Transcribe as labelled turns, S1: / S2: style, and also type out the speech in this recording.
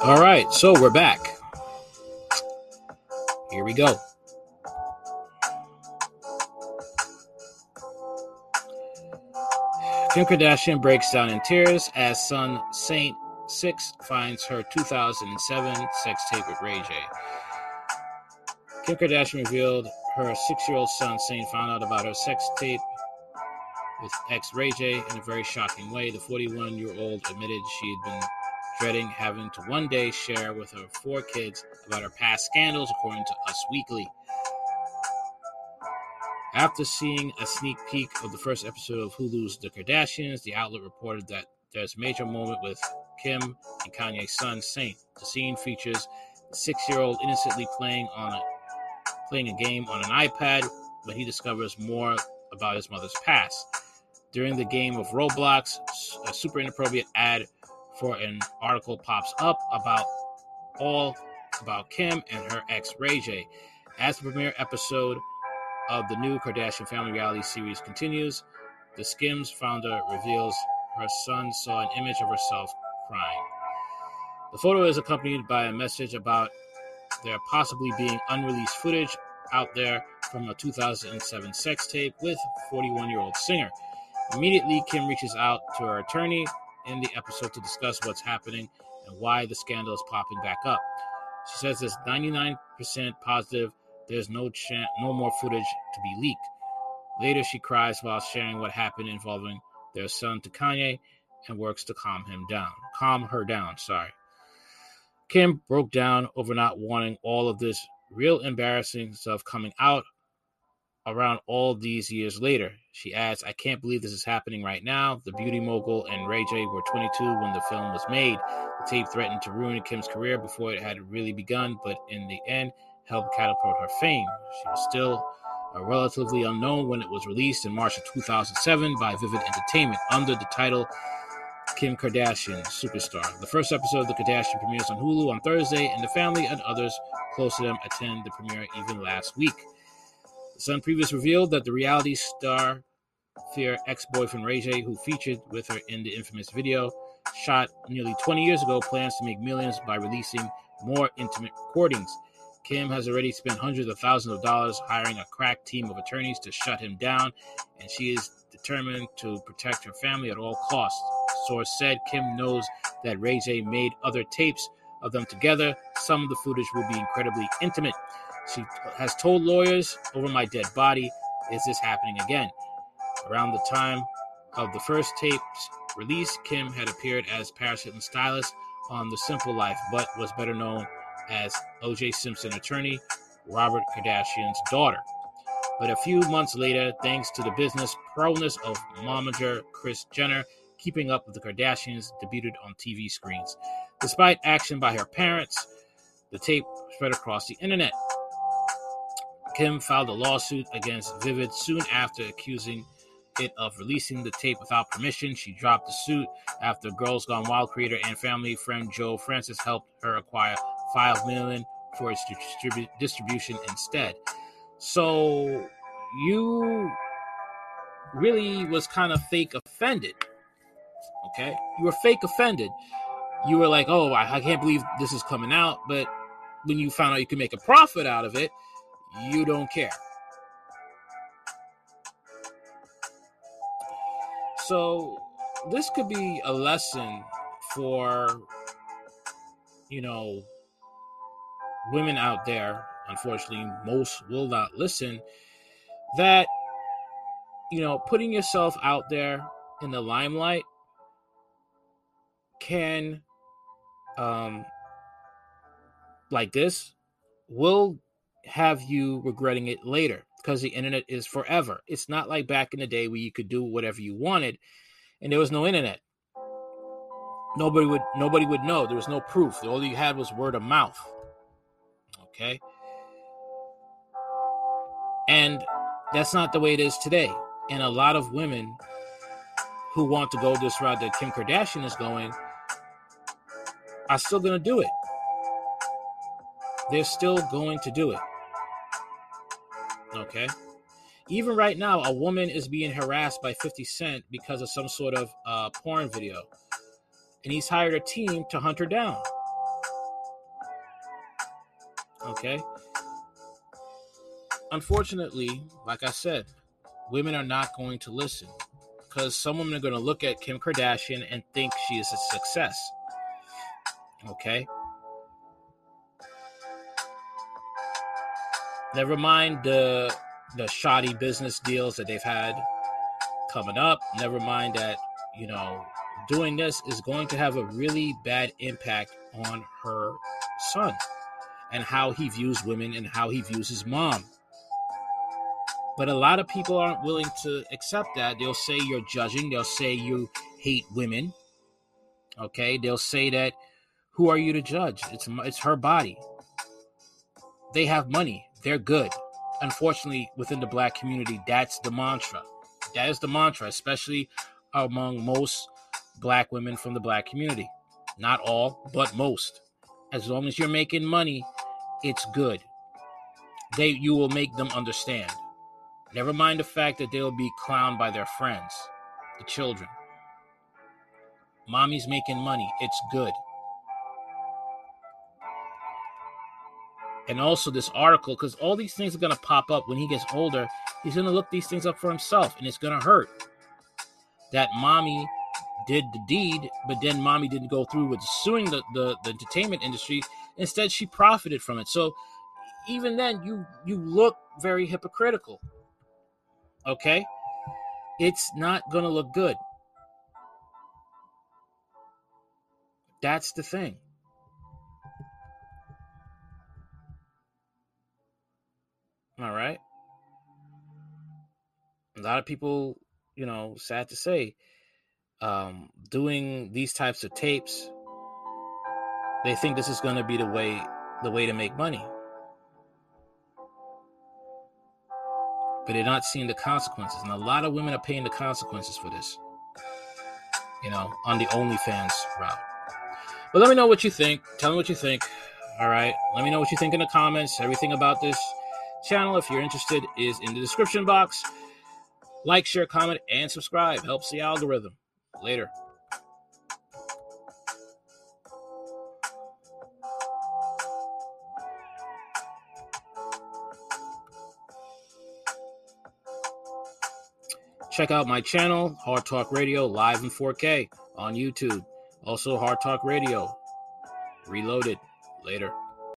S1: All right, so we're back. Here we go. Kim Kardashian breaks down in tears as son Saint Six finds her 2007 sex tape with Ray J. Kim Kardashian revealed her six-year-old son Saint found out about her sex tape with ex Ray J in a very shocking way. The 41-year-old admitted she had been dreading having to one day share with her four kids about her past scandals, according to Us Weekly. After seeing a sneak peek of the first episode of Hulu's The Kardashians, the outlet reported that there's a major moment with Kim and Kanye's son Saint. The scene features the six-year-old innocently playing on a playing a game on an iPad when he discovers more about his mother's past. During the game of Roblox, a super inappropriate ad for an article pops up about all about Kim and her ex Ray J. As the premiere episode of the new Kardashian family reality series continues, the Skims founder reveals her son saw an image of herself crying. The photo is accompanied by a message about there possibly being unreleased footage out there from a 2007 sex tape with 41 year old singer. Immediately, Kim reaches out to her attorney in the episode to discuss what's happening and why the scandal is popping back up. She says it's 99% positive there's no chance, no more footage to be leaked. Later, she cries while sharing what happened involving their son to Kanye and works to calm him down. Calm her down, sorry. Kim broke down over not wanting all of this real embarrassing stuff coming out around all these years later. She adds, I can't believe this is happening right now. The beauty mogul and Ray J were 22 when the film was made. The tape threatened to ruin Kim's career before it had really begun, but in the end, helped catapult her fame. She was still uh, relatively unknown when it was released in March of 2007 by Vivid Entertainment under the title Kim Kardashian Superstar. The first episode of The Kardashian premieres on Hulu on Thursday, and the family and others close to them attend the premiere even last week. Sun previous revealed that the reality star Fear ex-boyfriend Ray J, who featured with her in the infamous video shot nearly 20 years ago, plans to make millions by releasing more intimate recordings. Kim has already spent hundreds of thousands of dollars hiring a crack team of attorneys to shut him down, and she is determined to protect her family at all costs. Source said Kim knows that Ray J made other tapes of them together. Some of the footage will be incredibly intimate. She has told lawyers, Over my dead body, is this happening again? Around the time of the first tape's release, Kim had appeared as Paris Hilton's stylist on The Simple Life, but was better known as O.J. Simpson attorney, Robert Kardashian's daughter. But a few months later, thanks to the business prowess of momager Kris Jenner, Keeping Up with the Kardashians debuted on TV screens. Despite action by her parents, the tape spread across the internet. Kim filed a lawsuit against Vivid soon after accusing it of releasing the tape without permission. She dropped the suit after Girls Gone Wild creator and family friend Joe Francis helped her acquire five million for its distribu- distribution instead. So you really was kind of fake offended. Okay, you were fake offended. You were like, "Oh, I, I can't believe this is coming out," but when you found out you could make a profit out of it, you don't care. So this could be a lesson for you know women out there, unfortunately, most will not listen, that, you know, putting yourself out there in the limelight can, um, like this, will have you regretting it later because the internet is forever. It's not like back in the day where you could do whatever you wanted and there was no internet. Nobody would nobody would know. There was no proof. All you had was word of mouth. Okay. And that's not the way it is today. And a lot of women who want to go this route that Kim Kardashian is going are still going to do it. They're still going to do it. Okay. Even right now, a woman is being harassed by 50 Cent because of some sort of uh, porn video. And he's hired a team to hunt her down. Okay? Unfortunately, like I said, women are not going to listen because some women are going to look at Kim Kardashian and think she is a success. Okay? Never mind the the shoddy business deals that they've had coming up. Never mind that, you know, doing this is going to have a really bad impact on her son and how he views women and how he views his mom. But a lot of people aren't willing to accept that. They'll say you're judging, they'll say you hate women. Okay? They'll say that who are you to judge? It's it's her body. They have money. They're good. Unfortunately, within the black community, that's the mantra. That is the mantra, especially among most black women from the black community. Not all, but most. As long as you're making money, it's good. They you will make them understand. Never mind the fact that they will be clowned by their friends, the children. Mommy's making money. It's good. And also this article, because all these things are going to pop up when he gets older. He's going to look these things up for himself, and it's going to hurt. That mommy did the deed, but then mommy didn't go through with suing the, the, the entertainment industry. Instead, she profited from it. So even then, you you look very hypocritical. Okay? It's not going to look good. That's the thing. All right. A lot of people, you know, sad to say, um, doing these types of tapes, they think this is going to be the way the way to make money. but they're not seeing the consequences. And a lot of women are paying the consequences for this, you know, on the OnlyFans route. But let me know what you think. Tell me what you think. All right. Let me know what you think in the comments. Everything about this channel, if you're interested, is in the description box. Like, share, comment, and subscribe. Helps the algorithm. Later. Check out my channel, Hard Talk Radio, live in 4K on YouTube. Also, Hard Talk Radio, reloaded. Later.